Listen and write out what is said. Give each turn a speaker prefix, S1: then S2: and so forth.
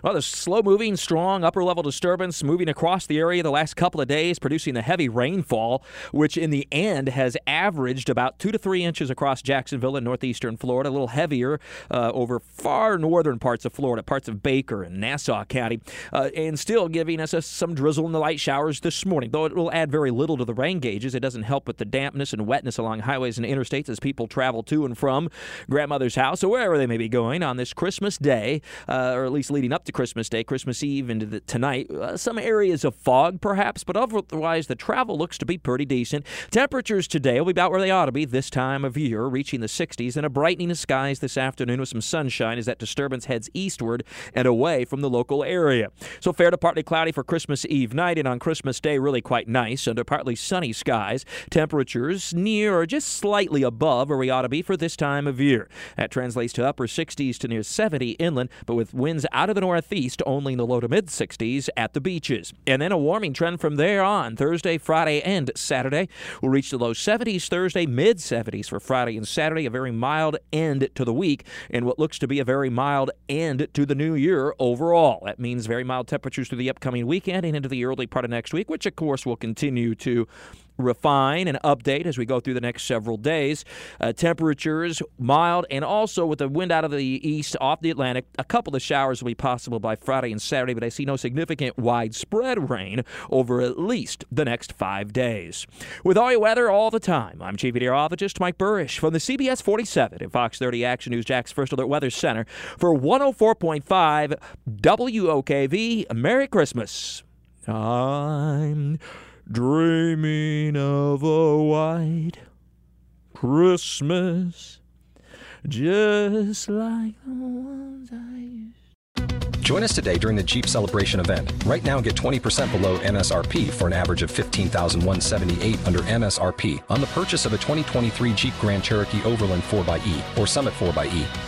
S1: Well, the slow moving, strong upper level disturbance moving across the area the last couple of days, producing the heavy rainfall, which in the end has averaged about two to three inches across Jacksonville and northeastern Florida, a little heavier uh, over far northern parts of Florida, parts of Baker and Nassau County, uh, and still giving us a, some drizzle the light showers this morning. Though it will add very little to the rain gauges, it doesn't help with the dampness and wetness along highways and interstates as people travel to and from grandmother's house or wherever they may be going on this Christmas day, uh, or at least leading up to Christmas Day, Christmas Eve into the, tonight. Uh, some areas of fog, perhaps, but otherwise the travel looks to be pretty decent. Temperatures today will be about where they ought to be this time of year, reaching the 60s, and a brightening of skies this afternoon with some sunshine as that disturbance heads eastward and away from the local area. So fair to partly cloudy for Christmas Eve night, and on Christmas Day, really quite nice under partly sunny skies. Temperatures near or just slightly above where we ought to be for this time of year. That translates to upper 60s to near 70 inland, but with winds out of the northeast only in the low to mid 60s at the beaches. And then a warming trend from there on Thursday, Friday, and Saturday. We'll reach the low 70s Thursday, mid 70s for Friday and Saturday. A very mild end to the week, and what looks to be a very mild end to the new year overall. That means very mild temperatures through the upcoming weekend and into the early part of next week, which of course will continue to refine and update as we go through the next several days. Uh, temperatures mild and also with the wind out of the east off the Atlantic, a couple of showers will be possible by Friday and Saturday, but I see no significant widespread rain over at least the next five days. With all your weather all the time, I'm Chief Meteorologist Mike Buresh from the CBS 47 and Fox 30 Action News Jax First Alert Weather Center for 104.5 WOKV. Merry Christmas. I'm dreaming of a white Christmas, just like the ones I used.
S2: Join us today during the Jeep Celebration event. Right now, get 20% below MSRP for an average of 15178 under MSRP on the purchase of a 2023 Jeep Grand Cherokee Overland 4xE or Summit 4xE.